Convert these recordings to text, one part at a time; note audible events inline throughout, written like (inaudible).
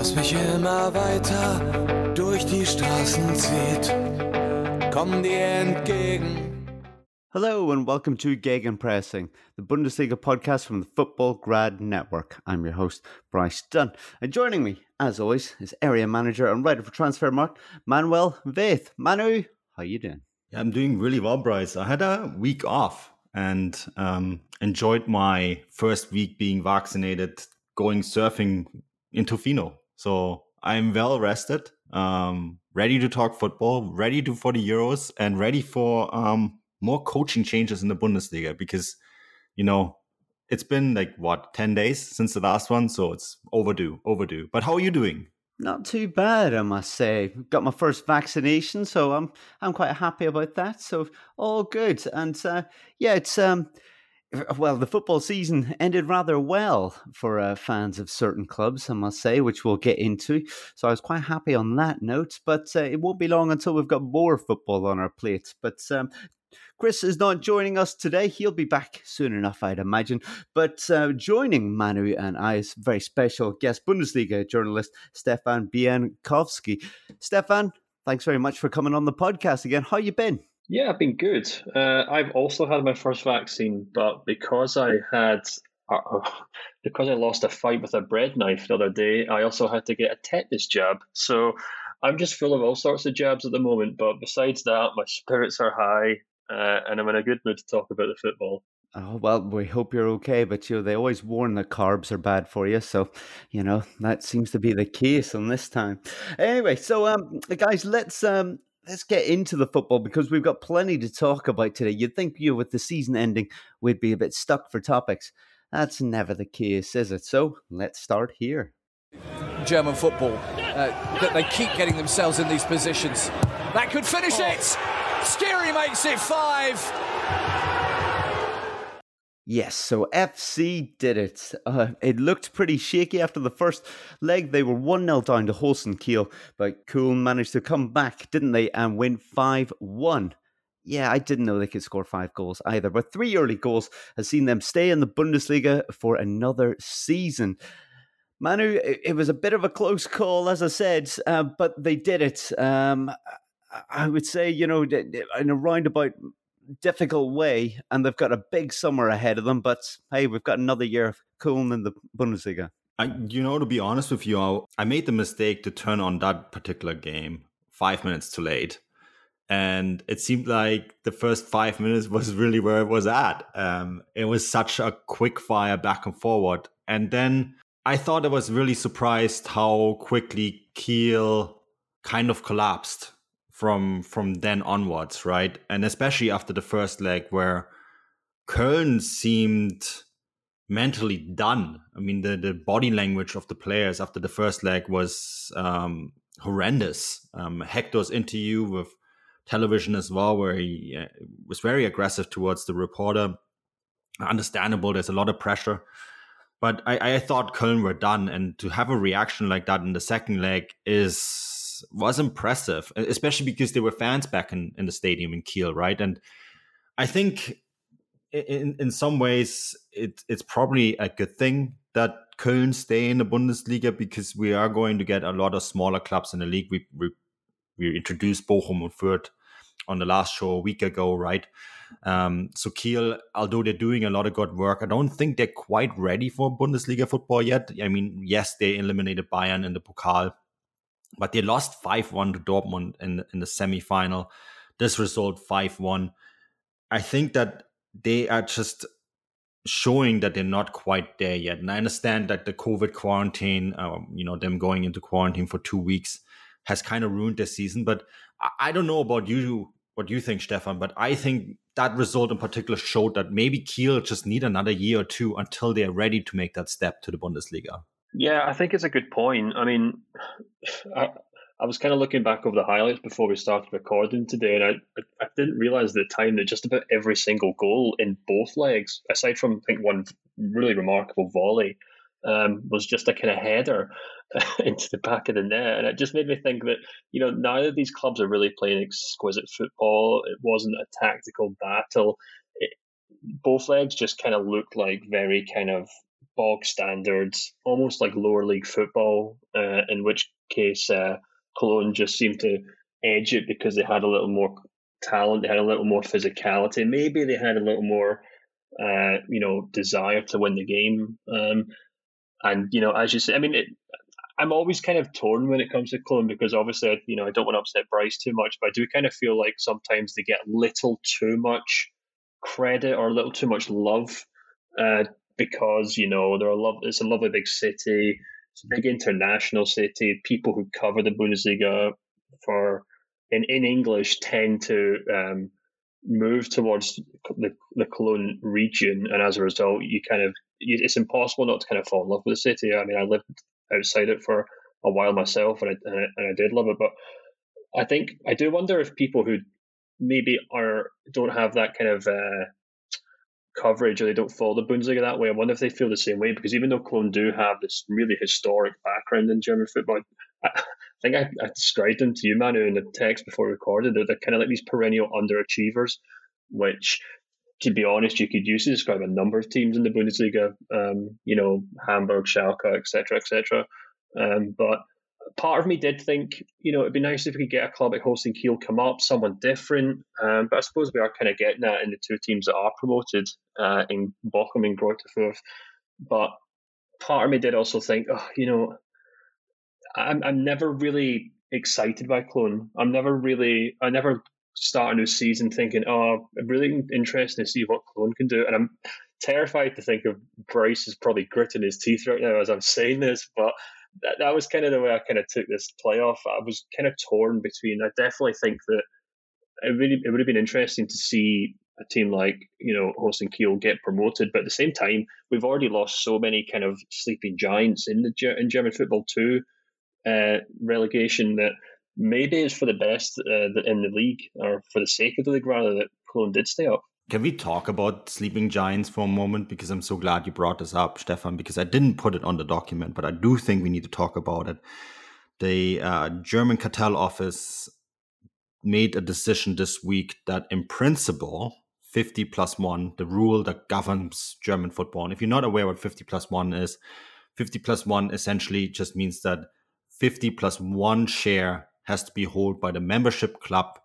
das mich immer weiter durch die Straßen zieht. Komm dir entgegen. Hello and welcome to Gegenpressing, the Bundesliga podcast from the Football Grad Network. I'm your host, Bryce Dunn. And joining me, as always, is area manager and writer for Transfermarkt, Manuel Veith. Manu, how you doing? Yeah, I'm doing really well, Bryce. I had a week off and um, enjoyed my first week being vaccinated, going surfing in Tofino. So I'm well rested, um, ready to talk football, ready to for the Euros, and ready for um, more coaching changes in the Bundesliga because, you know, it's been like what, 10 days since the last one. So it's overdue, overdue. But how are you doing? Not too bad, I must say. Got my first vaccination, so I'm I'm quite happy about that. So all good, and uh, yeah, it's um, well, the football season ended rather well for uh, fans of certain clubs, I must say, which we'll get into. So I was quite happy on that note, but uh, it won't be long until we've got more football on our plate. But um, Chris is not joining us today. He'll be back soon enough, I'd imagine. But uh, joining Manu and I is very special guest Bundesliga journalist Stefan Bienkowski. Stefan, thanks very much for coming on the podcast again. How you been? Yeah, I've been good. Uh, I've also had my first vaccine, but because I had uh, because I lost a fight with a bread knife the other day, I also had to get a tetanus jab. So I'm just full of all sorts of jabs at the moment. But besides that, my spirits are high uh, and I'm in a good mood to talk about the football. Oh well, we hope you're okay. But you know, they always warn that carbs are bad for you, so you know that seems to be the case on this time. Anyway, so um, guys, let's um, let's get into the football because we've got plenty to talk about today. You'd think you, know, with the season ending, we'd be a bit stuck for topics. That's never the case, is it? So let's start here. German football uh, that they keep getting themselves in these positions. That could finish oh. it. Skhiri makes it five. Yes, so FC did it. Uh, it looked pretty shaky after the first leg. They were 1 0 down to Holstein Kiel, but Köln managed to come back, didn't they, and win 5 1. Yeah, I didn't know they could score five goals either, but three early goals has seen them stay in the Bundesliga for another season. Manu, it was a bit of a close call, as I said, uh, but they did it. Um, I would say, you know, in a roundabout difficult way, and they've got a big summer ahead of them. But hey, we've got another year of Köln in the Bundesliga. I, you know, to be honest with you, I made the mistake to turn on that particular game five minutes too late. And it seemed like the first five minutes was really where it was at. Um, it was such a quick fire back and forward. And then I thought I was really surprised how quickly Kiel kind of collapsed from from then onwards, right? And especially after the first leg where Köln seemed mentally done. I mean, the the body language of the players after the first leg was um, horrendous. Um, Hector's interview with television as well, where he uh, was very aggressive towards the reporter. Understandable. There's a lot of pressure. But I, I thought Köln were done, and to have a reaction like that in the second leg is was impressive, especially because there were fans back in, in the stadium in Kiel, right? And I think in in some ways it, it's probably a good thing that Köln stay in the Bundesliga because we are going to get a lot of smaller clubs in the league. We we, we introduced Bochum and Fürth on the last show a week ago, right? Um, so Kiel, although they're doing a lot of good work, I don't think they're quite ready for Bundesliga football yet. I mean, yes, they eliminated Bayern in the Pokal but they lost 5 1 to Dortmund in, in the semi final. This result 5 1. I think that they are just showing that they're not quite there yet. And I understand that the COVID quarantine, um, you know, them going into quarantine for two weeks has kind of ruined their season. But I, don't know about you, what you think, Stefan, but I think that result in particular showed that maybe Kiel just need another year or two until they're ready to make that step to the Bundesliga. Yeah, I think it's a good point. I mean, (sighs) I, I was kind of looking back over the highlights before we started recording today, and I, I didn't realize at the time that just about every single goal in both legs, aside from I think one really remarkable volley, um, was just a kind of header (laughs) into the back of the net, and it just made me think that you know neither of these clubs are really playing exquisite football. It wasn't a tactical battle. It, both legs just kind of looked like very kind of bog standards, almost like lower league football. Uh, in which case. Uh, Cologne just seemed to edge it because they had a little more talent, they had a little more physicality, maybe they had a little more, uh, you know, desire to win the game. Um, and you know, as you say, I mean, it, I'm always kind of torn when it comes to Cologne because obviously, you know, I don't want to upset Bryce too much, but I do kind of feel like sometimes they get a little too much credit or a little too much love uh, because you know they're a love. It's a lovely big city. It's a big international city. People who cover the Bundesliga for in, in English tend to um, move towards the, the Cologne region, and as a result, you kind of it's impossible not to kind of fall in love with the city. I mean, I lived outside it for a while myself, and I, and I, and I did love it. But I think I do wonder if people who maybe are don't have that kind of uh, coverage or they don't follow the Bundesliga that way. I wonder if they feel the same way because even though Cologne do have this really historic background in German football, I, think I, I, described them to you, Manu, in the text before we recorded. They're, they're kind of like these perennial underachievers, which, to be honest, you could use to describe a number of teams in the Bundesliga. Um, you know, Hamburg, Schalke, etc., etc. Um, but part of me did think, you know, it'd be nice if we could get a club like Holstein Kiel come up, someone different. Um, but I suppose we are kind of getting that in the two teams that are promoted uh, in Bochum and Greuther Fürth. But part of me did also think, oh, you know, I'm I'm never really excited by Cologne. I'm never really, I never start a new season thinking, oh, I'm really interested to see what Cologne can do. And I'm terrified to think of Bryce is probably gritting his teeth right now as I'm saying this, but that, that was kind of the way I kind of took this playoff. I was kind of torn between. I definitely think that it really it would have been interesting to see a team like you know Holstein Kiel get promoted, but at the same time, we've already lost so many kind of sleeping giants in the in German football too. Uh, relegation that maybe is for the best uh, in the league or for the sake of the league rather that Cologne did stay up. Can we talk about sleeping giants for a moment? Because I'm so glad you brought this up, Stefan, because I didn't put it on the document, but I do think we need to talk about it. The uh, German cartel office made a decision this week that, in principle, 50 plus one, the rule that governs German football. And if you're not aware what 50 plus one is, 50 plus one essentially just means that 50 plus one share has to be held by the membership club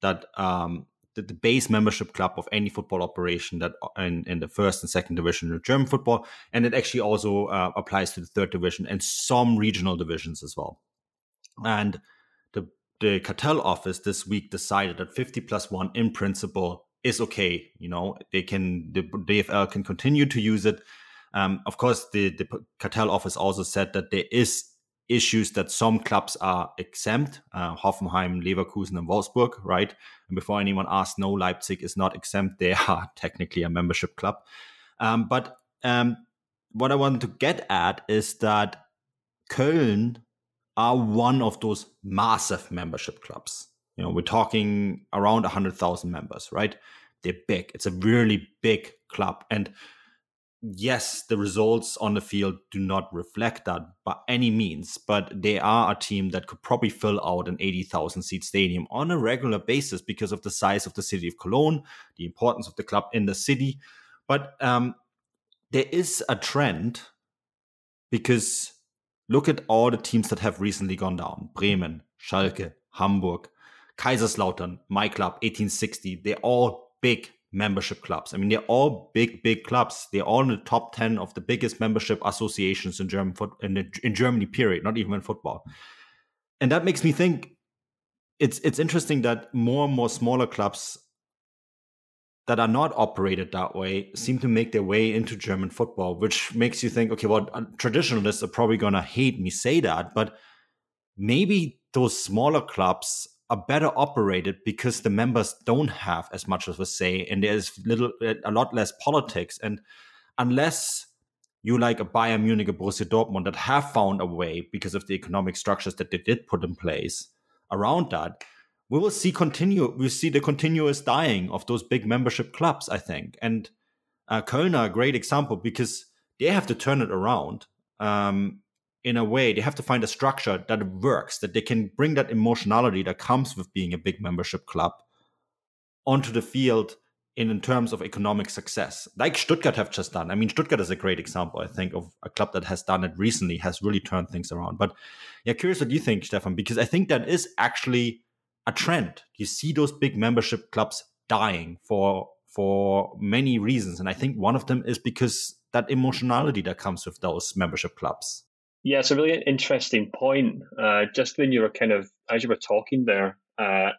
that um, the, the, base membership club of any football operation that uh, in, in the first and second division of German football, and it actually also uh, applies to the third division and some regional divisions as well. And the the cartel office this week decided that 50 plus one in principle is okay. You know, they can the DFL can continue to use it. Um, of course, the the cartel office also said that there is issues that some clubs are exempt uh, Hoffenheim, Leverkusen, and Wolfsburg, right? And before anyone asks, no, Leipzig is not exempt. They (laughs) are technically a membership club. Um, but um, what I wanted to get at is that Köln are one of those massive membership clubs. You know, we're talking around 100,000 members, right? They're big. It's a really big club. And yes, the results on the field do not reflect that by any means, but they are a team that could probably fill out an 80,000 seat stadium on a regular basis because of the size of the city of Cologne, the importance of the club in the city. But um, there is a trend because look at all the teams that have recently gone down Bremen, Schalke, Hamburg, Kaiserslautern, my club, 1860. They're all big membership clubs. I mean, they're all big, big clubs. They're all in the top ten of the biggest membership associations in German foot in, the, in Germany. Period. Not even in football. And that makes me think it's it's interesting that more and more smaller clubs that are not operated that way seem to make their way into German football, which makes you think, okay, well, uh, traditionalists are probably going to hate me say that, but maybe those smaller clubs are better operated because the members don't have as much of a say and there's little a lot less politics and unless you like a Bayern Munich, a Borussia Dortmund that have found a way because of the economic structures that they did put in place around that, we will see continue. We see the continuous dying of those big membership clubs. I think, and uh, Köln a great example because they have to turn it around. Um, in a way, they have to find a structure that works, that they can bring that emotionality that comes with being a big membership club onto the field in, in terms of economic success, like Stuttgart have just done. I mean, Stuttgart is a great example, I think, of a club that has done it recently, has really turned things around. But yeah, curious what you think, Stefan, because I think that is actually a trend. You see those big membership clubs dying for for many reasons, and I think one of them is because that emotionality that comes with those membership clubs. Yeah, it's a really interesting point. Uh, just when you were kind of as you were talking there, uh,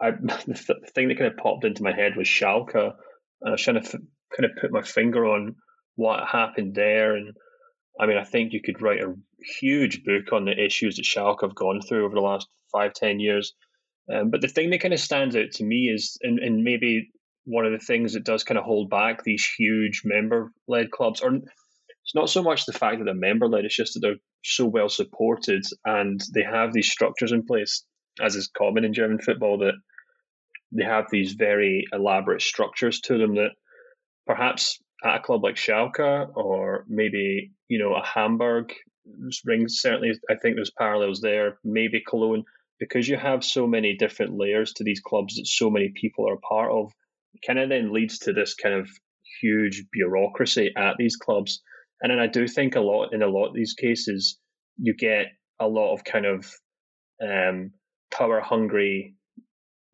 I, (laughs) the thing that kind of popped into my head was Schalke. And I was trying to f- kind of put my finger on what happened there. And I mean, I think you could write a huge book on the issues that Schalke have gone through over the last five, ten years. Um, but the thing that kind of stands out to me is, and, and maybe one of the things that does kind of hold back these huge member led clubs, or it's not so much the fact that they're member led, it's just that they're so well supported and they have these structures in place, as is common in German football, that they have these very elaborate structures to them that perhaps at a club like Schalke or maybe you know a Hamburg rings certainly I think there's parallels there. Maybe Cologne because you have so many different layers to these clubs that so many people are part of kind of then leads to this kind of huge bureaucracy at these clubs and then I do think a lot in a lot of these cases you get a lot of kind of um, power hungry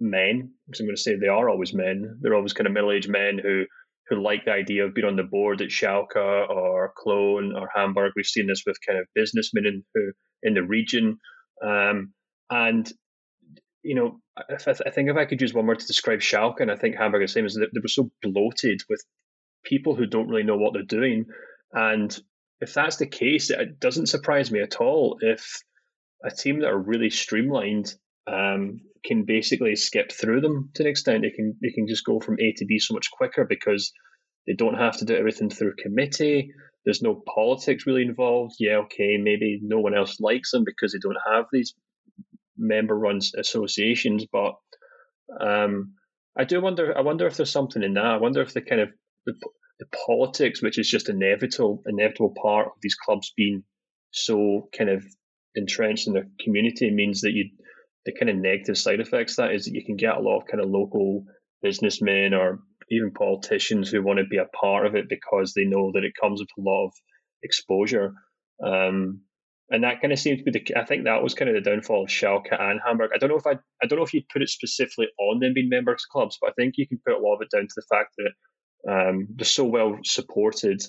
men, because I'm going to say they are always men. They're always kind of middle aged men who who like the idea of being on the board at Schalke or Cologne or Hamburg. We've seen this with kind of businessmen in, who in the region, um, and you know, I, th- I, think if I could use one word to describe Schalke, and I think Hamburg is the same, is that they were so bloated with people who don't really know what they're doing, and if that's the case, it doesn't surprise me at all if a team that are really streamlined um, can basically skip through them to an extent. They can they can just go from A to B so much quicker because they don't have to do everything through committee. There's no politics really involved. Yeah, okay, maybe no one else likes them because they don't have these member-run associations. But um, I do wonder. I wonder if there's something in that. I wonder if the kind of the, the politics, which is just inevitable, inevitable part of these clubs being so kind of entrenched in their community, means that you the kind of negative side effects that is that you can get a lot of kind of local businessmen or even politicians who want to be a part of it because they know that it comes with a lot of exposure. Um, and that kind of seems to be the. I think that was kind of the downfall of Schalke and Hamburg. I don't know if I. I don't know if you'd put it specifically on them being members clubs, but I think you can put a lot of it down to the fact that um, they're so well supported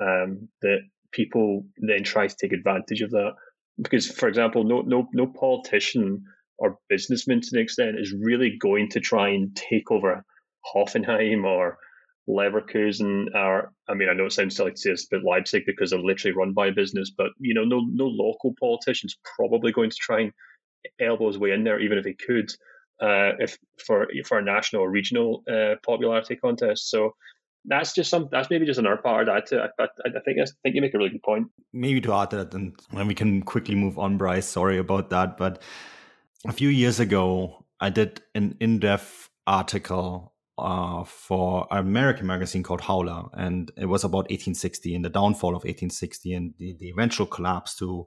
um, that people then try to take advantage of that. Because, for example, no no no politician or businessman to an extent is really going to try and take over Hoffenheim or Leverkusen or I mean I know it sounds silly to say this, but Leipzig because they're literally run by a business, but you know no no local politician's probably going to try and elbow his way in there even if he could uh, if for for a national or regional uh, popularity contest. So that's just some that's maybe just another part of that. I, I, I think I think you make a really good point. Maybe to add that, and we can quickly move on, Bryce. Sorry about that, but a few years ago, I did an in depth article uh, for an American magazine called Howler, and it was about 1860 and the downfall of 1860 and the, the eventual collapse to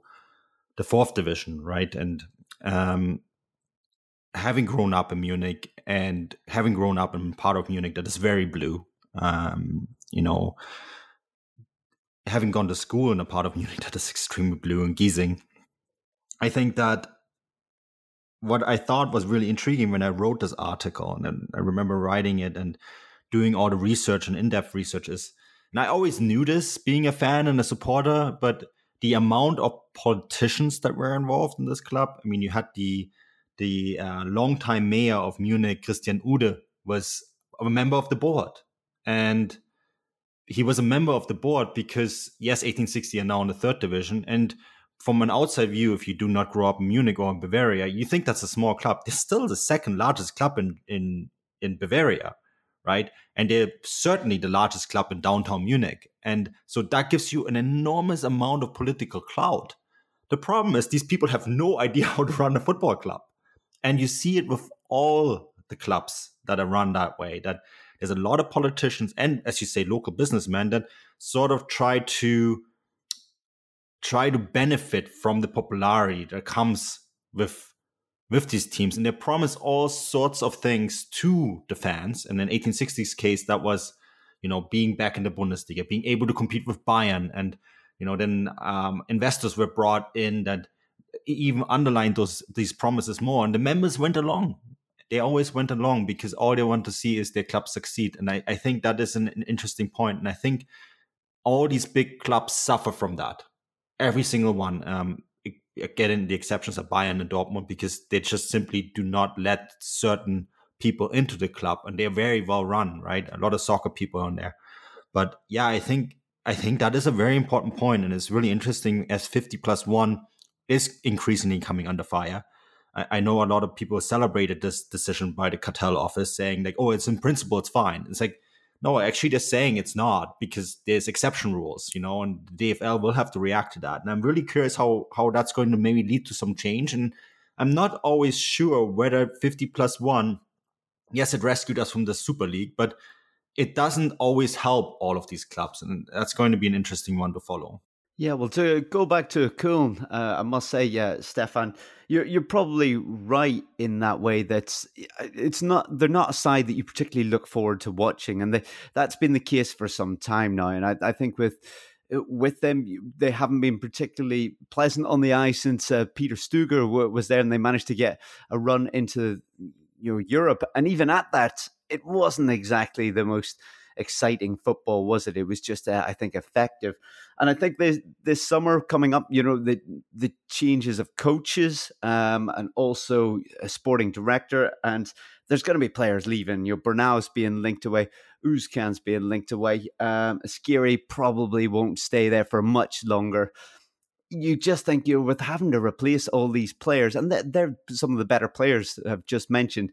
the fourth division, right? And um, having grown up in Munich and having grown up in part of Munich that is very blue, um, you know, having gone to school in a part of Munich (laughs) that is extremely blue and Giesing, I think that what I thought was really intriguing when I wrote this article, and I remember writing it and doing all the research and in-depth research is, and I always knew this being a fan and a supporter, but the amount of politicians that were involved in this club. I mean, you had the the uh, longtime mayor of Munich, Christian Ude, was a member of the board, and he was a member of the board because yes, 1860 are now in the third division, and from an outside view, if you do not grow up in Munich or in Bavaria, you think that's a small club. It's still the second largest club in in in Bavaria, right? And they're certainly the largest club in downtown Munich. And so that gives you an enormous amount of political clout. The problem is these people have no (laughs) idea how to run a football club. And you see it with all the clubs that are run that way, that there's a lot of politicians and, as you say, local businessmen that sort of try to try to benefit from the popularity that comes with with these teams. And they promise all sorts of things to the fans. And in 1860s case that was you know being back in the bundesliga being able to compete with bayern. And you know then um, investors were brought in that even underlined those these promises more. And the members went along. They always went along because all they want to see is their club succeed. And i, I think that is an, an interesting point. And i think all these big clubs suffer from that. Every single one um, getting the exceptions are Bayern and Dortmund because they just simply do not let certain people into the club. And they're very well run, right? A lot of soccer people on there. But yeah, I think I think that is a very important point. And it's really interesting as 50 plus one is increasingly coming under fire. I, I know a lot of people celebrated this decision by the cartel office saying like, oh, it's in principle, it's fine. It's like, no, actually, they're saying it's not because there's exception rules, you know, and the DFL will have to react to that. And I'm really curious how how that's going to maybe lead to some change. And I'm not always sure whether 50 plus one, yes, it rescued us from the Super League, but it doesn't always help all of these clubs, and that's going to be an interesting one to follow. Yeah, well, to go back to Köln, uh, I must say, yeah, Stefan, you're you're probably right in that way. That it's not they're not a side that you particularly look forward to watching, and they, that's been the case for some time now. And I, I think with with them, they haven't been particularly pleasant on the eye since uh, Peter Stöger was there, and they managed to get a run into you know Europe, and even at that, it wasn't exactly the most exciting football, was it? It was just, uh, I think, effective. And I think this this summer coming up, you know, the the changes of coaches um, and also a sporting director, and there's going to be players leaving. You know, Bornauw's being linked away, Özcan's being linked away. Um, Skhiri probably won't stay there for much longer you just think you know, with having to replace all these players, and they're some of the better players I've just mentioned.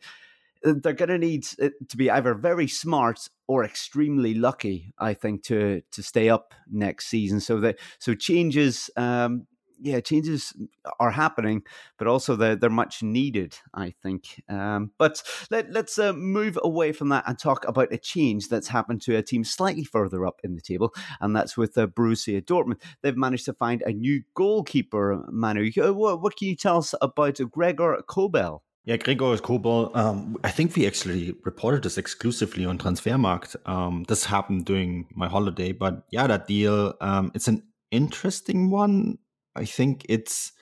Uh, they're going to need to be either very smart or extremely lucky, I think, to to stay up next season. So that so changes, um, yeah, changes are happening, but also they're they're much needed, I think. Um, but let let's uh, move away from that and talk about a change that's happened to a team slightly further up in the table, and that's with uh, Borussia Dortmund. They've managed to find a new goalkeeper, Manu. Uh, what, what can you tell us about Gregor Kobel? Yeah, Gregor Kobel. Um, I think we actually reported this exclusively on Transfermarkt. Um, this happened during my holiday, but yeah, that deal. Um, it's an interesting one. I think it's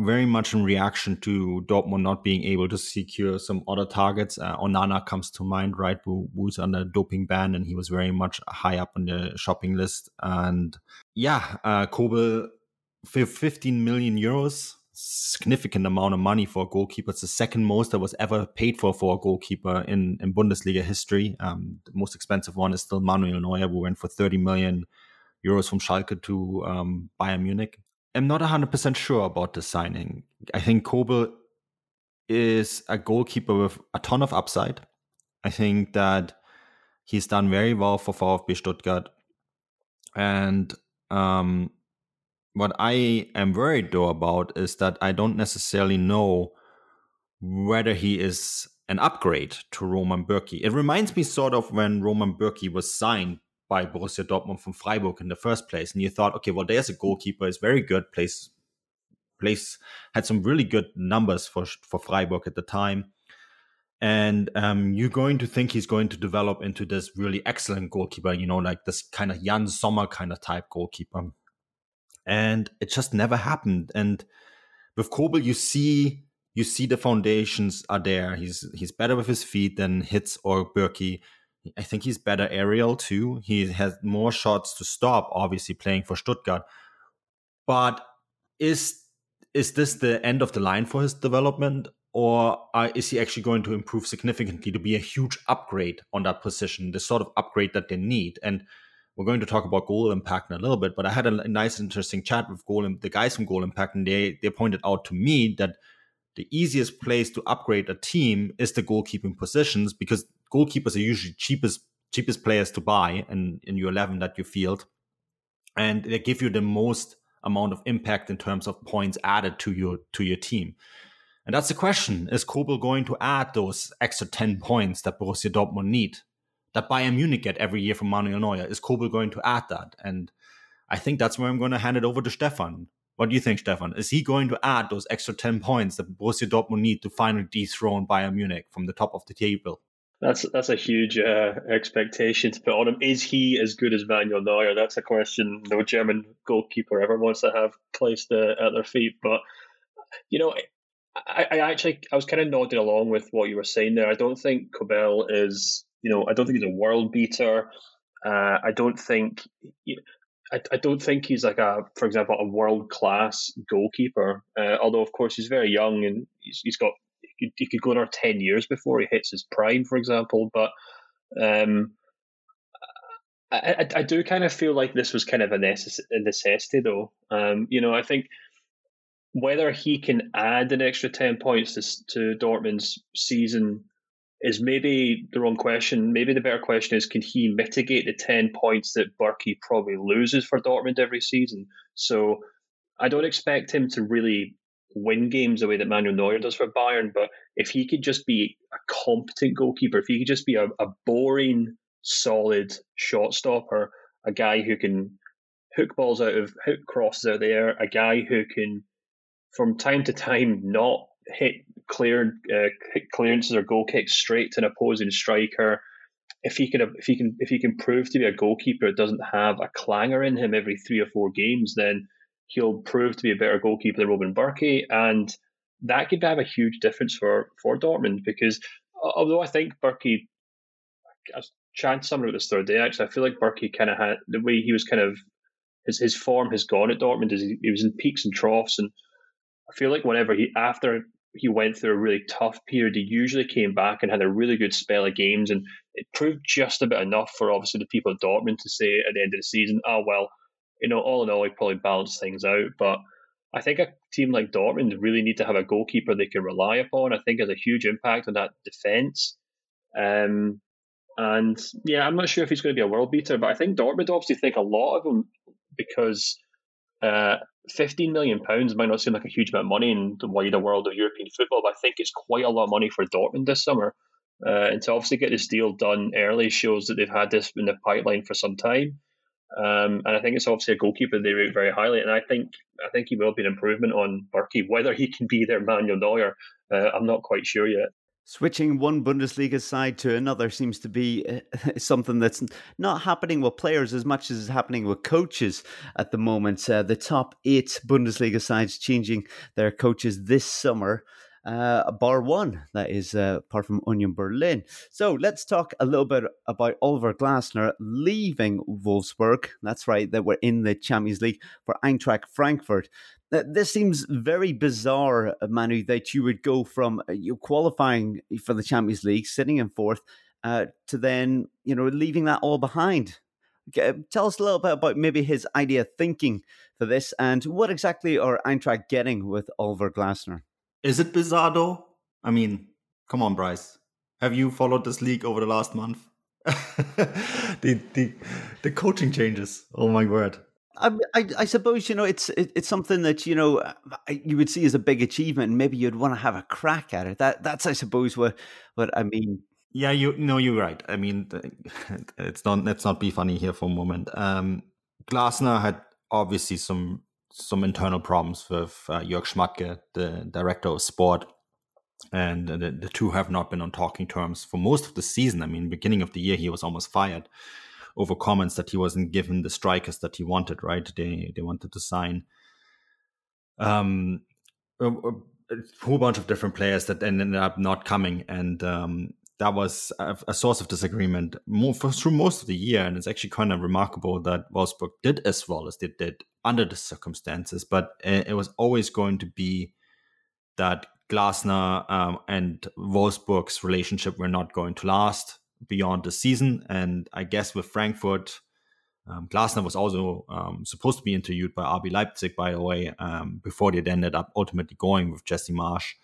very much in reaction to Dortmund not being able to secure some other targets. Uh, Onana comes to mind, right? Who, who's under doping ban, and he was very much high up on the shopping list. And yeah, uh, Kobel for 15 million euros significant amount of money for a goalkeeper. It's the second most that was ever paid for for a goalkeeper in, in Bundesliga history. Um, the most expensive one is still Manuel Neuer, who went for 30 million euros from Schalke to um, Bayern Munich. I'm not 100% sure about the signing. I think Kobel is a goalkeeper with a ton of upside. I think that he's done very well for VfB Stuttgart. And um, what I am worried though about is that I don't necessarily know whether he is an upgrade to Roman Bürki. It reminds me sort of when Roman Bürki was signed by Borussia Dortmund from Freiburg in the first place, and you thought, okay, well, there's a goalkeeper, is very good, plays plays had some really good numbers for for Freiburg at the time. And um, you're going to think he's going to develop into this really excellent goalkeeper, you know, like this kind of Jan Sommer kind of type goalkeeper and it just never happened. And with Kobel, you see you see the foundations are there. He's he's better with his feet than Hitz or Bürki. I think he's better aerial too. He has more shots to stop, obviously playing for Stuttgart. But is is this the end of the line for his development, or is he actually going to improve significantly to be a huge upgrade on that position, the sort of upgrade that they need? And we're going to talk about goal impact in a little bit, but I had a, nice, interesting chat with goal the guys from goal impact, and they they pointed out to me that the easiest place to upgrade a team is the goalkeeping positions because goalkeepers are usually cheapest cheapest players to buy in, in your 11 that you field. And they give you the most amount of impact in terms of points added to your to your team. And that's the question. Is Kobel going to add those extra 10 points that Borussia Dortmund need? That Bayern Munich get every year from Manuel Neuer? Is Kobel going to add that? And I think that's where I'm going to hand it over to Stefan. What do you think, Stefan? Is he going to add those extra 10 points that Borussia Dortmund need to finally dethrone Bayern Munich from the top of the table? That's that's a huge uh, expectation to put on him. Is he as good as Manuel Neuer? That's a question no German goalkeeper ever wants to have placed uh, at their feet. But you know, I, I actually I was kind of nodding along with what you were saying there. I don't think Kobel is you know I don't think he's a world beater. Uh, I don't think I, I don't think he's like a, for example, a world class goalkeeper. Uh, although of course he's very young and he's, he's got he could, go another ten years before he hits his prime, for example. But um, I, I, I, do kind of feel like this was kind of a necessity, though. Um, you know, I think whether he can add an extra ten points to, to Dortmund's season is maybe the wrong question. Maybe the better question is can he mitigate the 10 points that Bürki probably loses for Dortmund every season? So I don't expect him to really win games the way that Manuel Neuer does for Bayern, but if he could just be a competent goalkeeper, if he could just be a, a boring, solid shot stopper, a guy who can hook balls out of hook crosses out there, a guy who can from time to time not hit clear uh, clearances or goal kicks straight to an opposing striker. If he can if he can if he can prove to be a goalkeeper that doesn't have a clanger in him every three or four games, then he'll prove to be a better goalkeeper than Robin Bürki, and that could have a huge difference for for Dortmund because although I think Bürki, I was chatting to about this third day actually, I feel like Bürki kind of had the way he was kind of his his form has gone at Dortmund is he, he was in peaks and troughs, and I feel like whenever he after he went through a really tough period, he usually came back and had a really good spell of games, and it proved just about enough for obviously the people at Dortmund to say at the end of the season, oh well you know, all in all, he probably balanced things out. But I think a team like Dortmund really need to have a goalkeeper they can rely upon. I think has a huge impact on that defense. Um, and yeah, I'm not sure if he's going to be a world beater, but I think Dortmund obviously think a lot of him because uh, 15 million pounds might not seem like a huge amount of money in the wider world of European football, but I think it's quite a lot of money for Dortmund this summer. Uh, and to obviously get this deal done early shows that they've had this in the pipeline for some time. Um, and I think it's obviously a goalkeeper they rate very highly. And I think I think he will be an improvement on Bürki. Whether he can be their Manuel Neuer, uh, I'm not quite sure yet. Switching one Bundesliga side to another seems to be uh, (laughs) something that's not happening with players as much as is happening with coaches at the moment. Uh, the top eight Bundesliga sides changing their coaches this summer uh, bar one, that is, uh, apart from Union Berlin. So let's talk a little bit about Oliver Glasner leaving Wolfsburg. That's right, that we're in the Champions League for Eintracht Frankfurt. Uh, this seems very bizarre, uh, Manu, that you would go from uh, you qualifying for the Champions League, sitting in fourth, uh, to then you know leaving that all behind. Tell us a little bit about maybe his idea thinking for this, and what exactly are Eintracht getting with Oliver Glasner? Is it bizarre though? I mean, come on, Bryce. Have you followed this league over the last month? (laughs) the, the the coaching changes. Oh my word. I, I, suppose you know it's it, it's something that you know you would see as a big achievement, and maybe you'd want to have a crack at it. That that's I suppose what what I mean. Yeah, you no, you're right. I mean, (laughs) it's not let's not be funny here for a moment. Um, Glasner had obviously some some internal problems with uh, Jörg Schmadtke, the director of sport. And the, the two have not been on talking terms for most of the season. I mean, beginning of the year, he was almost fired over comments that he wasn't given the strikers that he wanted, right? They, they wanted to sign um, a, a, whole bunch of different players that ended up not coming. And um, that was a, a, source of disagreement more, for, through most of the year. And it's actually kind of remarkable that Wolfsburg did as well as they did under the circumstances. But it, it was always going to be that Glasner um, and Wolfsburg's relationship were not going to last beyond the season. And I guess with Frankfurt, um, Glasner was also um, supposed to be interviewed by RB Leipzig, by the way, um, before they ended up ultimately going with Jesse Marsch.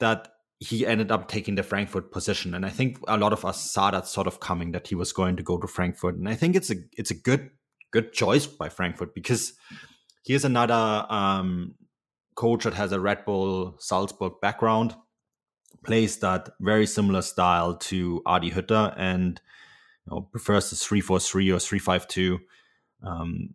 That he ended up taking the Frankfurt position, and I think a lot of us saw that sort of coming that he was going to go to Frankfurt, and I think it's a it's a good good choice by Frankfurt because here's another um, coach that has a Red Bull Salzburg background, plays that very similar style to Adi Hütter, and you know, prefers the three four three or three five two. Um,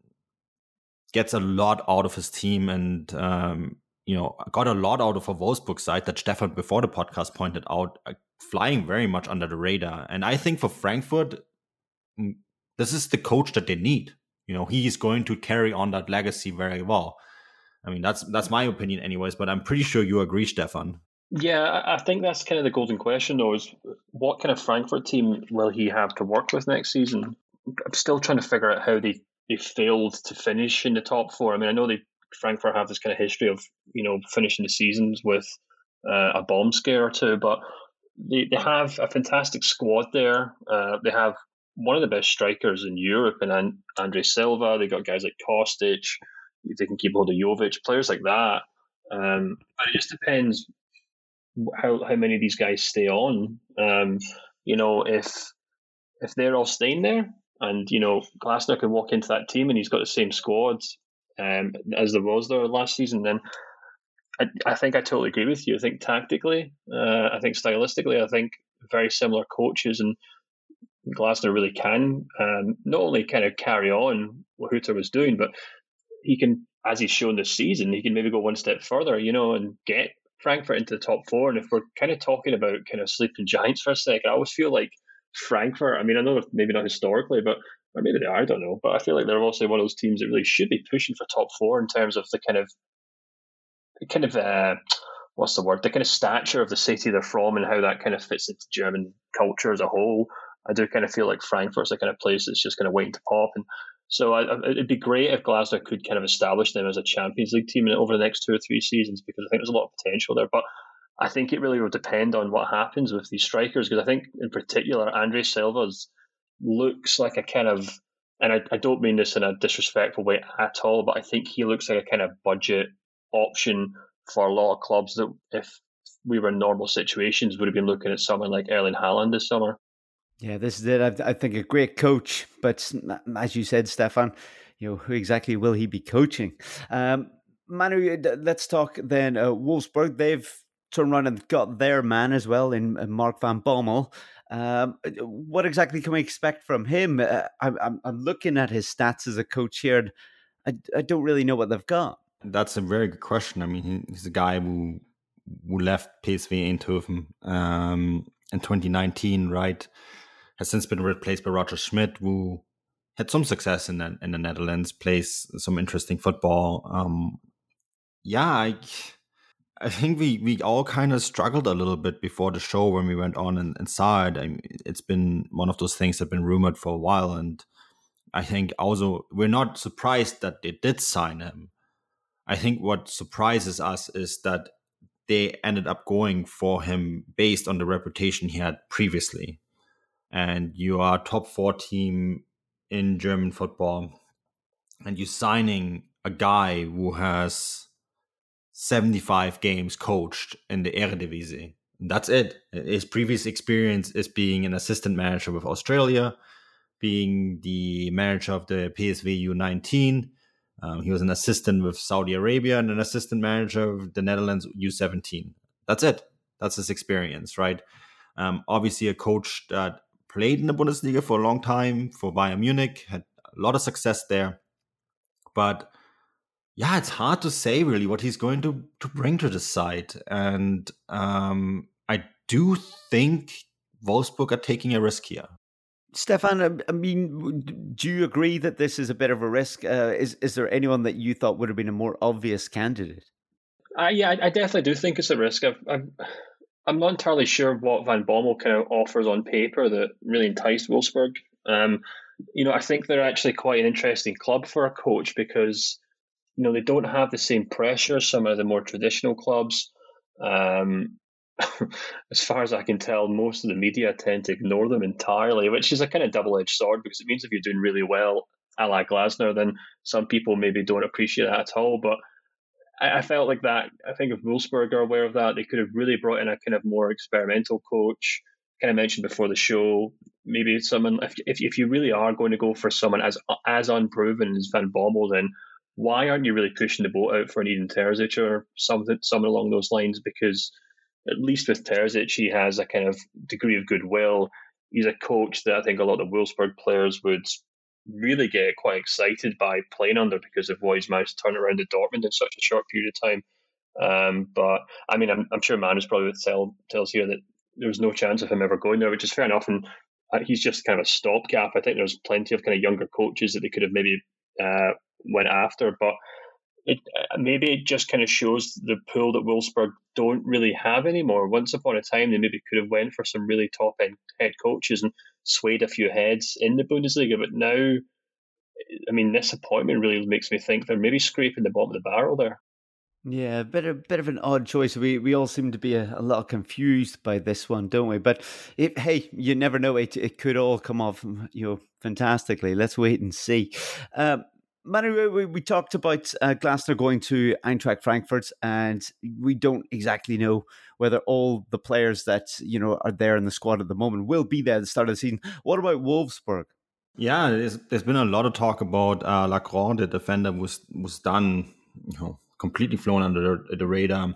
gets a lot out of his team and um, you know, got a lot out of a Wolfsburg side that Stefan before the podcast pointed out, uh, flying very much under the radar. And I think for Frankfurt, mm, this is the coach that they need. You know, he is going to carry on that legacy very well. I mean, that's that's my opinion, anyways. But I'm pretty sure you agree, Stefan. Yeah, I think that's kind of the golden question, though. Is what kind of Frankfurt team will he have to work with next season? I'm still trying to figure out how they they failed to finish in the top four. I mean, I know they Frankfurt have this kind of history of you know finishing the seasons with uh, a bomb scare or two, but they, they have a fantastic squad there. Uh, they have one of the best strikers in Europe, and Andre Silva. They got guys like Kostic. They can keep hold of Jovic, players like that. Um, but it just depends how how many of these guys stay on. Um, you know, if if they're all staying there, and you know Glasner can walk into that team and he's got the same squad um, as there was there last season, then I, I think I totally agree with you. I think tactically, uh, I think stylistically, I think very similar coaches and Glasner really can um, not only kind of carry on what Hütter was doing, but he can, as he's shown this season, he can maybe go one step further, you know, and get Frankfurt into the top four. And if we're kind of talking about kind of sleeping giants for a second, I always feel like Frankfurt. I mean, I know maybe not historically, but or maybe they are, I don't know. But I feel like they're also one of those teams that really should be pushing for top four in terms of the kind of, kind of, uh, what's the word? The kind of stature of the city they're from and how that kind of fits into German culture as a whole. I do kind of feel like Frankfurt's the kind of place that's just kind of waiting to pop. And so I, it'd be great if Glasner could kind of establish them as a Champions League team over the next two or three seasons because I think there's a lot of potential there. But I think it really will depend on what happens with these strikers because I think in particular Andre Silva's looks like a kind of, and I, I don't mean this in a disrespectful way at all, but I think he looks like a kind of budget option for a lot of clubs that if we were in normal situations would have been looking at someone like Erling Haaland this summer. Yeah, this is it. I, I think a great coach, but as you said, Stefan, you know, who exactly will he be coaching? Um, Manu, let's talk then. Uh, Wolfsburg, they've turned around and got their man as well in uh, Mark van Bommel. Um, uh, what exactly can we expect from him? Uh, I'm, I'm looking at his stats as a coach here, and I, I don't really know what they've got. That's a very good question. I mean, he's a guy who who left PSV Eindhoven um, in 2019, right? Has since been replaced by Roger Schmidt, who had some success in the, in the Netherlands, plays some interesting football. Um, yeah, I, I think we we all kind of struggled a little bit before the show when we went on and, and saw it. I mean, it's been one of those things that have been rumored for a while, and I think also we're not surprised that they did sign him. I think what surprises us is that they ended up going for him based on the reputation he had previously. And you are top four team in German football, and you're signing a guy who has 75 games coached in the Eredivisie. That's it. His previous experience is being an assistant manager with Australia, being the manager of the PSV U19. Um, he was an assistant with Saudi Arabia and an assistant manager of the Netherlands U17. That's it. That's his experience, right? Um, obviously, a coach that played in the Bundesliga for a long time for Bayern Munich, had a lot of success there. But yeah, it's hard to say really what he's going to to bring to the side, and um, I do think Wolfsburg are taking a risk here. Stefan, I mean, do you agree that this is a bit of a risk? Uh, is is there anyone that you thought would have been a more obvious candidate? Uh, yeah, I, I, definitely do think it's a risk. i am I'm not entirely sure what Van Bommel kind of offers on paper that really enticed Wolfsburg. Um, you know, I think they're actually quite an interesting club for a coach because you know, they don't have the same pressure as some of the more traditional clubs. Um, (laughs) as far as I can tell, most of the media tend to ignore them entirely, which is a kind of double edged sword because it means if you're doing really well, a la Glasner, then some people maybe don't appreciate that at all. But I, I felt like that. I think if Wolfsburg are aware of that, they could have really brought in a kind of more experimental coach. Kind of mentioned before the show, maybe someone if, if if you really are going to go for someone as as unproven as Van Bommel, then why aren't you really pushing the boat out for an Edin Terzic or something something along those lines? Because at least with Terzic, he has a kind of degree of goodwill. He's a coach that I think a lot of Wolfsburg players would really get quite excited by playing under because of what he's managed to turn around at Dortmund in such a short period of time. Um, but I mean, I'm, I'm sure Manus probably would tell tells here that there was no chance of him ever going there, which is fair enough. And uh, he's just kind of a stopgap. I think there's plenty of kind of younger coaches that they could have maybe uh, went after, but it uh, maybe it just kind of shows the pool that Wolfsburg don't really have anymore. Once upon a time, they maybe could have went for some really top end head coaches and swayed a few heads in the Bundesliga, but now, I mean, this appointment really makes me think they're maybe scraping the bottom of the barrel there. Yeah, a bit of bit of an odd choice. We we all seem to be a, a little confused by this one, don't we? But if, hey, you never know. It it could all come off, you know, fantastically. Let's wait and see. Um, Manu, we, we talked about uh, Glasner going to Eintracht Frankfurt, and we don't exactly know whether all the players that you know are there in the squad at the moment will be there at the start of the season. What about Wolfsburg? Yeah, there's, there's been a lot of talk about uh, Lacroix, the defender, was was done, you know, completely flown under the, the radar.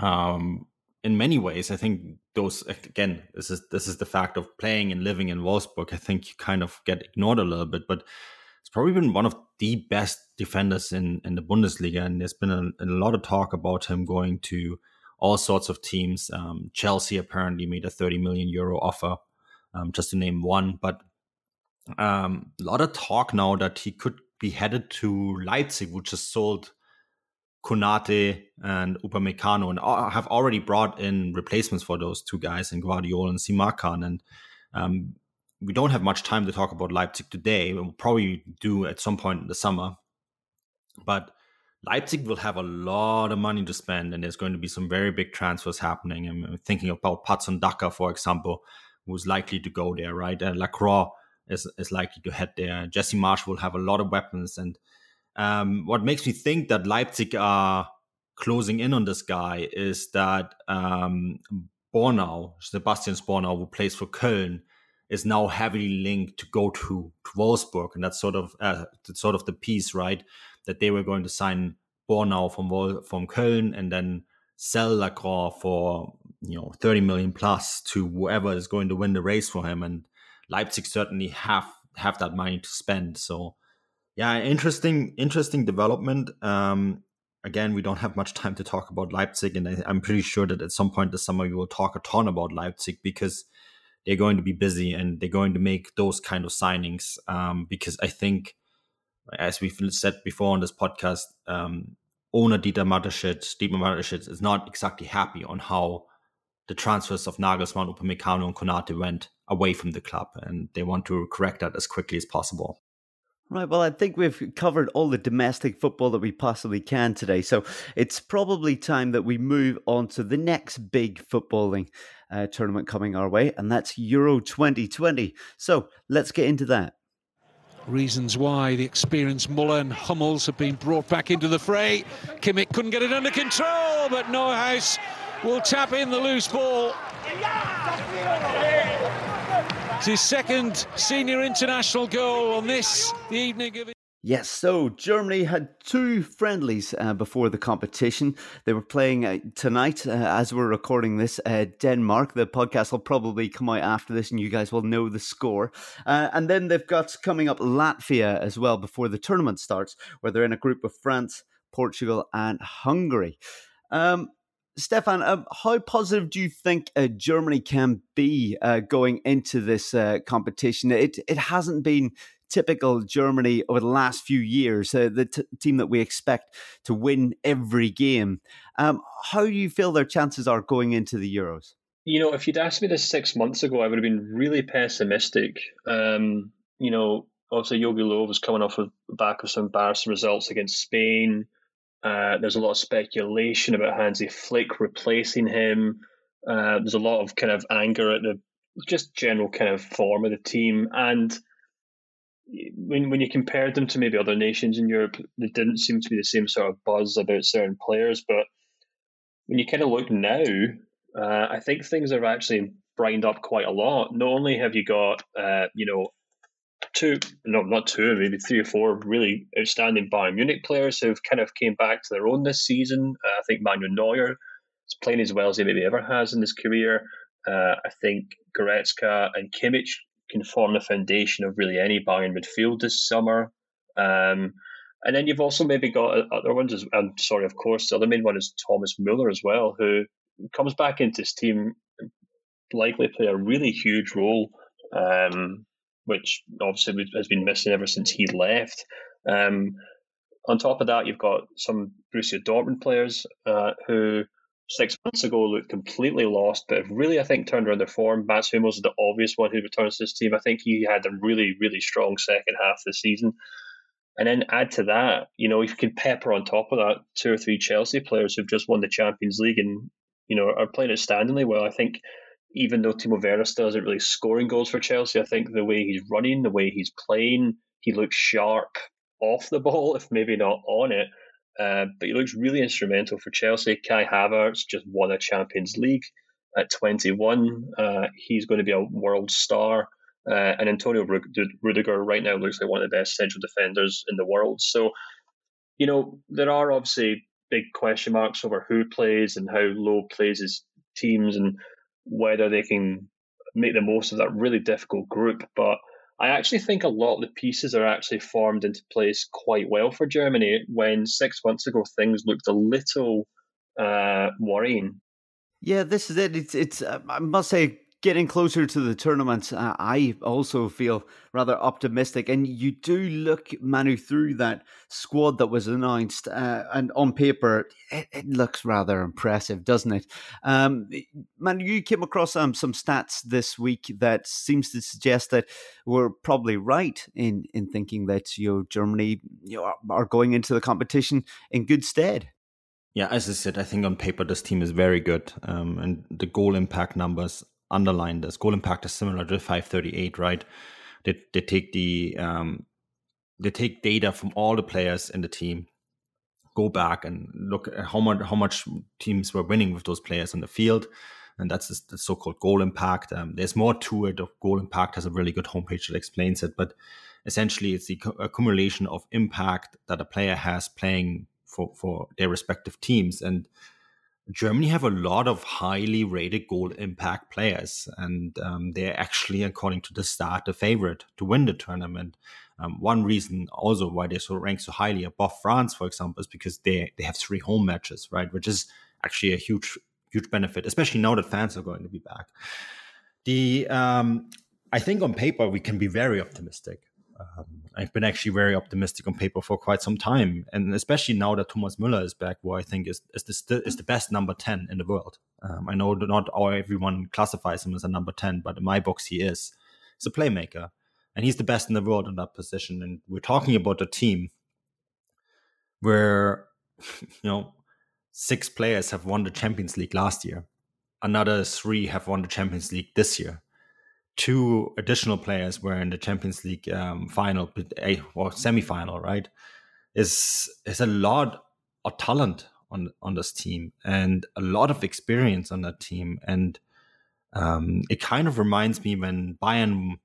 Um, in many ways, I think those again, this is this is the fact of playing and living in Wolfsburg. I think you kind of get ignored a little bit, but probably been one of the best defenders in, in the Bundesliga. And there's been a, a lot of talk about him going to all sorts of teams. Um, Chelsea apparently made a 30 million euro offer, um, just to name one. But um, a lot of talk now that he could be headed to Leipzig, which has sold Konate and Upamecano and have already brought in replacements for those two guys in Gvardiol and Simakan. And um, we don't have much time to talk about Leipzig today. We'll probably do at some point in the summer. But Leipzig will have a lot of money to spend, and there's going to be some very big transfers happening. I'm thinking about Patson Daka, for example, who's likely to go there, right? And Lacroix is, is likely to head there. Jesse Marsch will have a lot of weapons. And um, what makes me think that Leipzig are closing in on this guy is that um, Bornauw, Sebastian Bornauw, who plays for Köln, is now heavily linked to go to, to Wolfsburg, and that's sort of uh, that's sort of the piece, right? That they were going to sign Bornauw from Vol- from Köln and then sell Lacroix for you know 30 million plus to whoever is going to win the race for him, and Leipzig certainly have have that money to spend. So yeah, interesting interesting development. Um, again, we don't have much time to talk about Leipzig, and I, I'm pretty sure that at some point this summer we will talk a ton about Leipzig because they're going to be busy and they're going to make those kind of signings um, because I think, as we've said before on this podcast, um, owner Dieter Mateschitz, Dieter Mateschitz is not exactly happy on how the transfers of Nagelsmann, Upamecano, and Konate went away from the club, and they want to correct that as quickly as possible. Right. Well, I think we've covered all the domestic football that we possibly can today. So it's probably time that we move on to the next big footballing uh, tournament coming our way, and that's Euro 2020. So let's get into that. Reasons why the experienced Muller and Hummels have been brought back into the fray. Kimmich couldn't get it under control, but Neuhaus will tap in the loose ball. It's his second senior international goal on this, the evening of Yes, so Germany had two friendlies uh, before the competition. They were playing uh, tonight uh, as we're recording this. Uh, Denmark. The podcast will probably come out after this, and you guys will know the score. Uh, and then they've got coming up Latvia as well before the tournament starts, where they're in a group with France, Portugal, and Hungary. Um, Stefan, um, how positive do you think uh, Germany can be uh, going into this uh, competition? It it hasn't been typical Germany over the last few years, uh, the t- team that we expect to win every game. Um, how do you feel their chances are going into the Euros? You know, if you'd asked me this six months ago, I would have been really pessimistic. Um, you know, obviously Jogi Löw was coming off the back of some embarrassing results against Spain. Uh, there's a lot of speculation about Hansi Flick replacing him. Uh, there's a lot of kind of anger at the just general kind of form of the team, and when when you compared them to maybe other nations in Europe, there didn't seem to be the same sort of buzz about certain players. But when you kind of look now, uh, I think things have actually brightened up quite a lot. Not only have you got, uh, you know, two, no, not two, maybe three or four really outstanding Bayern Munich players who've kind of came back to their own this season. Uh, I think Manuel Neuer is playing as well as he maybe ever has in his career. Uh, I think Goretzka and Kimmich can form the foundation of really any Bayern midfield this summer. Um, and then you've also maybe got other ones. As, I'm sorry, of course, the other main one is Thomas Muller as well, who comes back into his team, likely play a really huge role, um, which obviously has been missing ever since he left. Um, on top of that, you've got some Borussia Dortmund players uh, who six months ago looked completely lost, but really, I think, turned around their form. Mats Hummels is the obvious one who returns to this team. I think he had a really, really strong second half of the season. And then add to that, you know, if you can pepper on top of that two or three Chelsea players who've just won the Champions League and, you know, are playing outstandingly well. I think even though Timo Werner still isn't really scoring goals for Chelsea, I think the way he's running, the way he's playing, he looks sharp off the ball, (laughs) if maybe not on it. Uh, but he looks really instrumental for Chelsea. Kai Havertz just won a Champions League at 21. Uh, he's going to be a world star. Uh, and Antonio Rudiger right now looks like one of the best central defenders in the world. So, you know, there are obviously big question marks over who plays and how Löw plays his teams and whether they can make the most of that really difficult group. But I actually think a lot of the pieces are actually formed into place quite well for Germany when six months ago things looked a little uh, worrying. Yeah, this is it. It's, it's. Uh, I must say, getting closer to the tournament, uh, I also feel rather optimistic. And you do look, Manu, through that squad that was announced, uh, and on paper, it, it, looks rather impressive, doesn't it? Um, Manu, you came across um, some stats this week that seems to suggest that we're probably right in in thinking that you know Germany you know, are going into the competition in good stead. Yeah, as I said, I think on paper this team is very good, um, and the goal impact numbers underline this. Goal impact is similar to 538, right? They, they take the um, they take data from all the players in the team, go back and look at how much how much teams were winning with those players on the field, and that's the so-called goal impact. Um, there's more to it. Goal impact has a really good homepage that explains it, but essentially it's the accumulation of impact that a player has playing for for their respective teams and Germany have a lot of highly rated goal impact players, and um, they're actually, according to the start, the favorite to win the tournament. Um, one reason also why they're so ranked so highly above France, for example, is because they they have three home matches, right? Which is actually a huge huge benefit, especially now that fans are going to be back. The um, I think on paper we can be very optimistic. Um, I've been actually very optimistic on paper for quite some time, and especially now that Thomas Müller is back, who I think is is the, is the best number ten in the world. Um, I know not all everyone classifies him as a number ten, but in my box he is. He's a playmaker, and he's the best in the world in that position. And we're talking about a team where (laughs) you know six players have won the Champions League last year, another three have won the Champions League this year two additional players were in the Champions League um, final or semi-final, right? Is is a lot of talent on on this team and a lot of experience on that team, and um, it kind of reminds me when Bayern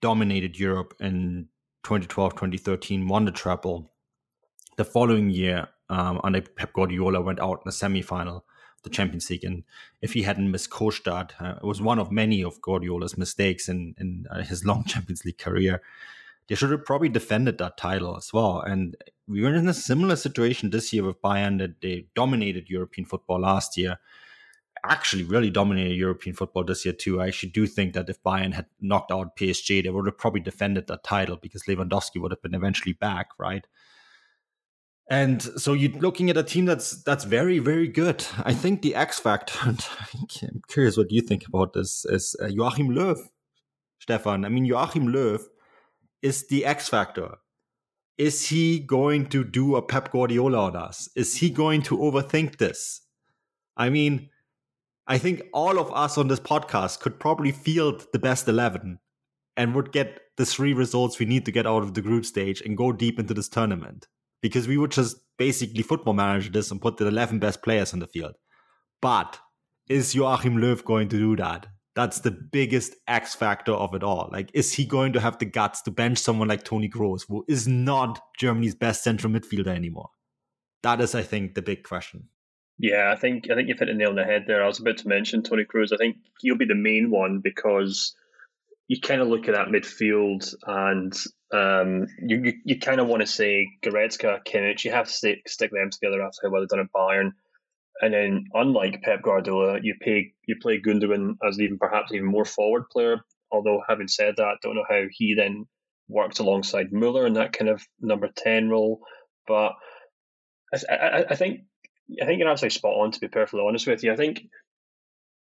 dominated Europe in 2012, 2013, won the treble. The following year, um, under Pep Guardiola, went out in the semi-final the Champions League. And if he hadn't missed Kostas, uh, it was one of many of Guardiola's mistakes in, in uh, his long (laughs) Champions League career. They should have probably defended that title as well. And we were in a similar situation this year with Bayern that they dominated European football last year. Actually, really dominated European football this year too. I actually do think that if Bayern had knocked out PSG, they would have probably defended that title because Lewandowski would have been eventually back, right? And so you're looking at a team that's that's very very good. I think the X factor. (laughs) I'm curious what you think about this. Is uh, Joachim Löw, Stefan? I mean, Joachim Löw is the X factor. Is he going to do a Pep Guardiola on us? Is he going to overthink this? I mean, I think all of us on this podcast could probably field the best eleven and would get the three results we need to get out of the group stage and go deep into this tournament because we would just basically football manage this and put the 11 best players on the field. But is Joachim Löw going to do that? That's the biggest X factor of it all. Like, is he going to have the guts to bench someone like Toni Kroos, who is not Germany's best central midfielder anymore? That is, I think, the big question. Yeah, I think I think you've hit the nail on the head there. I was about to mention Toni Kroos. I think he'll be the main one because you kind of look at that midfield and um, you you, you kind of want to say Goretzka, Kimmich. You have to stick stick them together after what they've done at Bayern. And then, unlike Pep Guardiola, you pay you play Gundogan as even perhaps even more forward player. Although, having said that, don't know how he then worked alongside Muller in that kind of number ten role. But I, I, I think I think you're absolutely spot on. To be perfectly honest with you, I think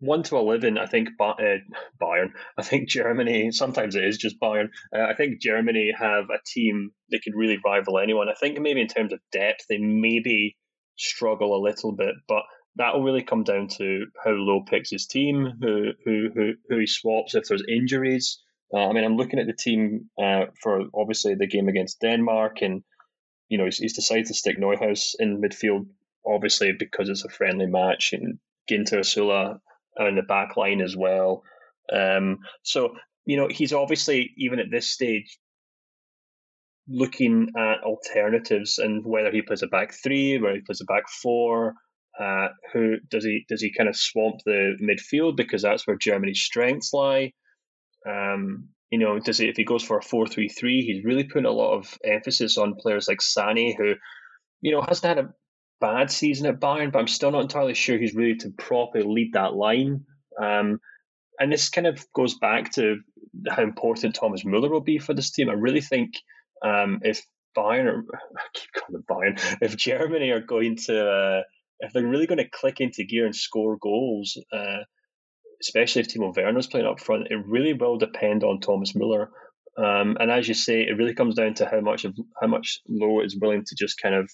one to eleven. I think uh, Bayern. I think Germany. Sometimes it is just Bayern. Uh, I think Germany have a team that could really rival anyone. I think maybe in terms of depth, they maybe struggle a little bit, but that will really come down to how Löw picks his team, who who who, who he swaps if there's injuries. Uh, I mean, I'm looking at the team uh, for obviously the game against Denmark, and you know he's, he's decided to stick Neuhaus in midfield obviously because it's a friendly match, and Ginter Süle in the back line as well. Um, so you know he's obviously even at this stage looking at alternatives and whether he plays a back three, whether he plays a back four. Uh, who does he does he kind of swamp the midfield because that's where Germany's strengths lie? Um, you know, does he if he goes for a four three three, he's really putting a lot of emphasis on players like Sané, who you know hasn't had a bad season at Bayern, but I'm still not entirely sure he's ready to properly lead that line. Um, and this kind of goes back to how important Thomas Muller will be for this team. I really think um, if Bayern, or, (laughs) I keep calling Bayern, if Germany are going to, uh, if they're really going to click into gear and score goals, uh, especially if Timo Werner's playing up front, it really will depend on Thomas Muller. Um, and as you say, it really comes down to how much of how much Löw is willing to just kind of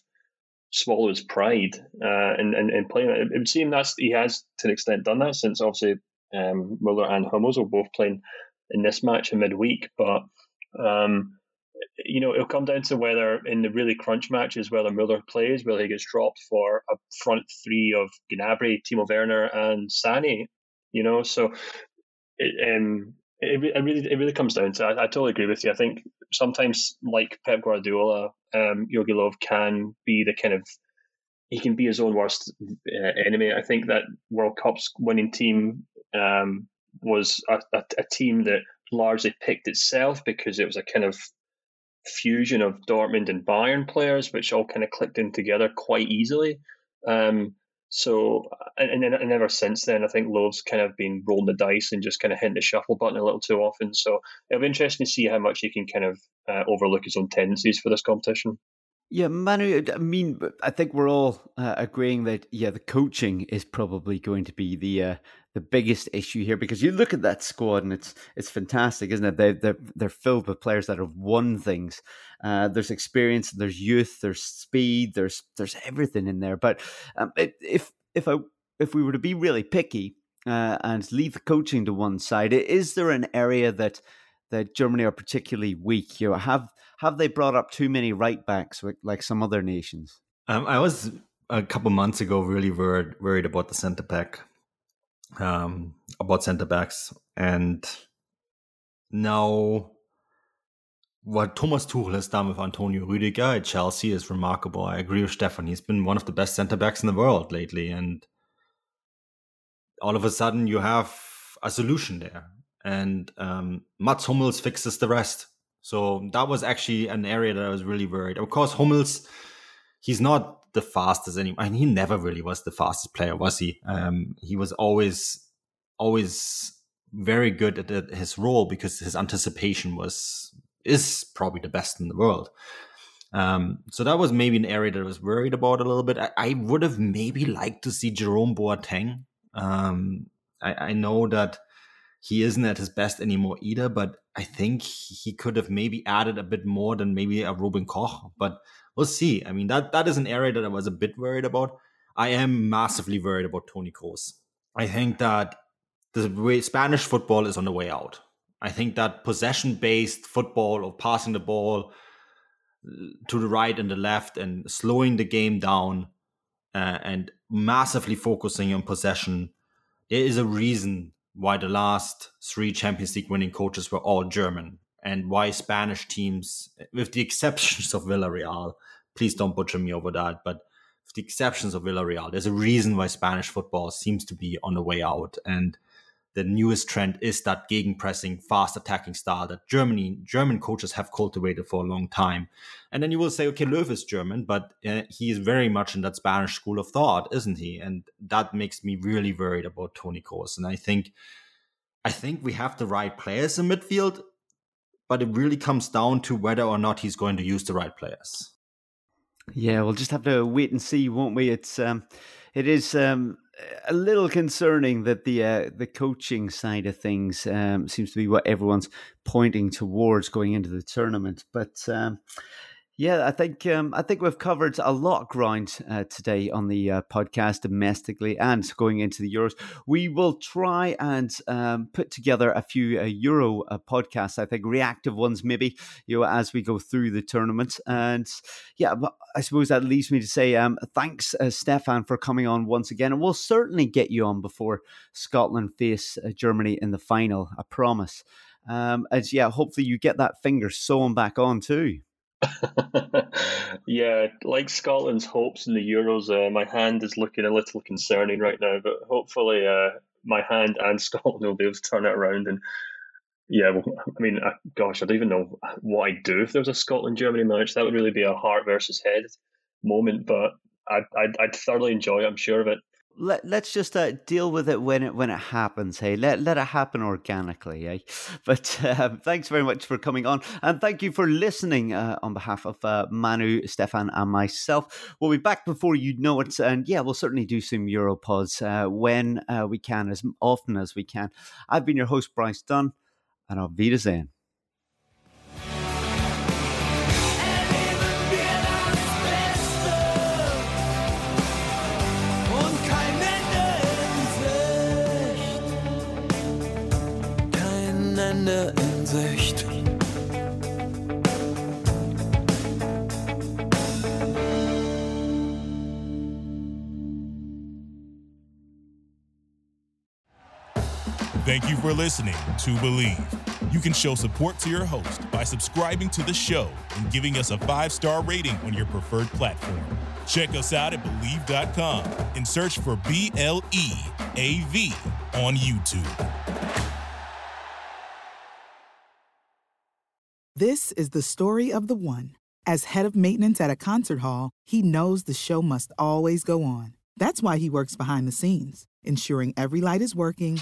swallow his pride uh, and, and, and playing. It, it would seem that he has to an extent done that since obviously um, Muller and Hummels were both playing in this match in midweek. But um, you know, it'll come down to whether in the really crunch matches whether Muller plays, whether he gets dropped for a front three of Gnabry, Timo Werner, and Sané. You know, so it, um, it, it really it really comes down to. I, I totally agree with you. I think sometimes, like Pep Guardiola, um, Jogi Löw can be the kind of he can be his own worst uh, enemy. I think that World Cup's winning team um, was a, a, a, team that largely picked itself because it was a kind of fusion of Dortmund and Bayern players, which all kind of clicked in together quite easily. Um, so, and, and, and ever since then, I think Löw's kind of been rolling the dice and just kind of hitting the shuffle button a little too often. So it'll be interesting to see how much he can kind of uh, overlook his own tendencies for this competition. Yeah, Manu, I mean, I think we're all uh, agreeing that, yeah, the coaching is probably going to be the uh, the biggest issue here because you look at that squad and it's it's fantastic, isn't it? They they're, they're filled with players that have won things. Uh, there's experience, there's youth, there's speed, there's there's everything in there. But um, if if I if we were to be really picky uh, and leave the coaching to one side, is there an area that that Germany are particularly weak? You know, have have they brought up too many right backs like some other nations? Um, I was a couple months ago really worried worried about the centre back um, about center backs. And now, what Thomas Tuchel has done with Antonio Rüdiger at Chelsea is remarkable. I agree with Stefan. He's been one of the best center backs in the world lately. And all of a sudden, you have a solution there. And um, Mats Hummels fixes the rest. So that was actually an area that I was really worried. Of course, Hummels, he's not the fastest anymore. Mean, he never really was the fastest player, was he? Um, he was always, always very good at his role because his anticipation was is probably the best in the world. Um, so that was maybe an area that I was worried about a little bit. I, I would have maybe liked to see Jerome Boateng. Um, I, I know that he isn't at his best anymore either, but I think he could have maybe added a bit more than maybe a Robin Koch. But we'll see. I mean, that that is an area that I was a bit worried about. I am massively worried about Toni Kroos. I think that the way Spanish football is on the way out. I think that possession based football or passing the ball to the right and the left and slowing the game down uh, and massively focusing on possession, there is a reason why the last three Champions League winning coaches were all German and why Spanish teams, with the exceptions of Villarreal, please don't butcher me over that, but with the exceptions of Villarreal, there's a reason why Spanish football seems to be on the way out. And the newest trend is that gegenpressing, fast attacking style that Germany German coaches have cultivated for a long time. And then you will say, okay, Löw is German, but uh, he is very much in that Spanish school of thought, isn't he? And that makes me really worried about Toni Kroos. And I think, I think we have the right players in midfield, but it really comes down to whether or not he's going to use the right players. Yeah, we'll just have to wait and see, won't we? It's um, it is um a little concerning that the uh, the coaching side of things um, seems to be what everyone's pointing towards going into the tournament. But um, yeah, I think um, I think we've covered a lot ground uh, today on the uh, podcast domestically and going into the Euros. We will try and um, put together a few uh, Euro uh, podcasts. I think reactive ones, maybe you know, as we go through the tournament. And yeah, I suppose that leaves me to say um, thanks, uh, Stefan, for coming on once again, and we'll certainly get you on before Scotland face uh, Germany in the final. I promise. Um, as yeah, hopefully you get that finger sewn back on too. (laughs) yeah, like Scotland's hopes in the Euros, uh, my hand is looking a little concerning right now. But hopefully, uh, my hand and (laughs) Scotland will be able to turn it around. And yeah, well, I mean, uh, gosh, I don't even know what I'd do if there was a Scotland Germany match. That would really be a heart versus head moment. But I'd, I'd, I'd thoroughly enjoy it. I'm sure of it let, let's just uh, deal with it when it when it happens hey? Let, let it happen organically eh? (laughs) but uh, thanks very much for coming on and thank you for listening uh, on behalf of uh, manu stefan and myself. We'll be back before you know it and yeah we'll certainly do some europods uh, when uh, we can as often as we can. I've been your host bryce dunn and auf wiedersehen Thank you for listening to Bleav. You can show support to your host by subscribing to the show and giving us a five star rating on your preferred platform. Check us out at Bleav.com and search for B L E A V on YouTube. This is the story of the one. As head of maintenance at a concert hall, he knows the show must always go on. That's why he works behind the scenes, ensuring every light is working,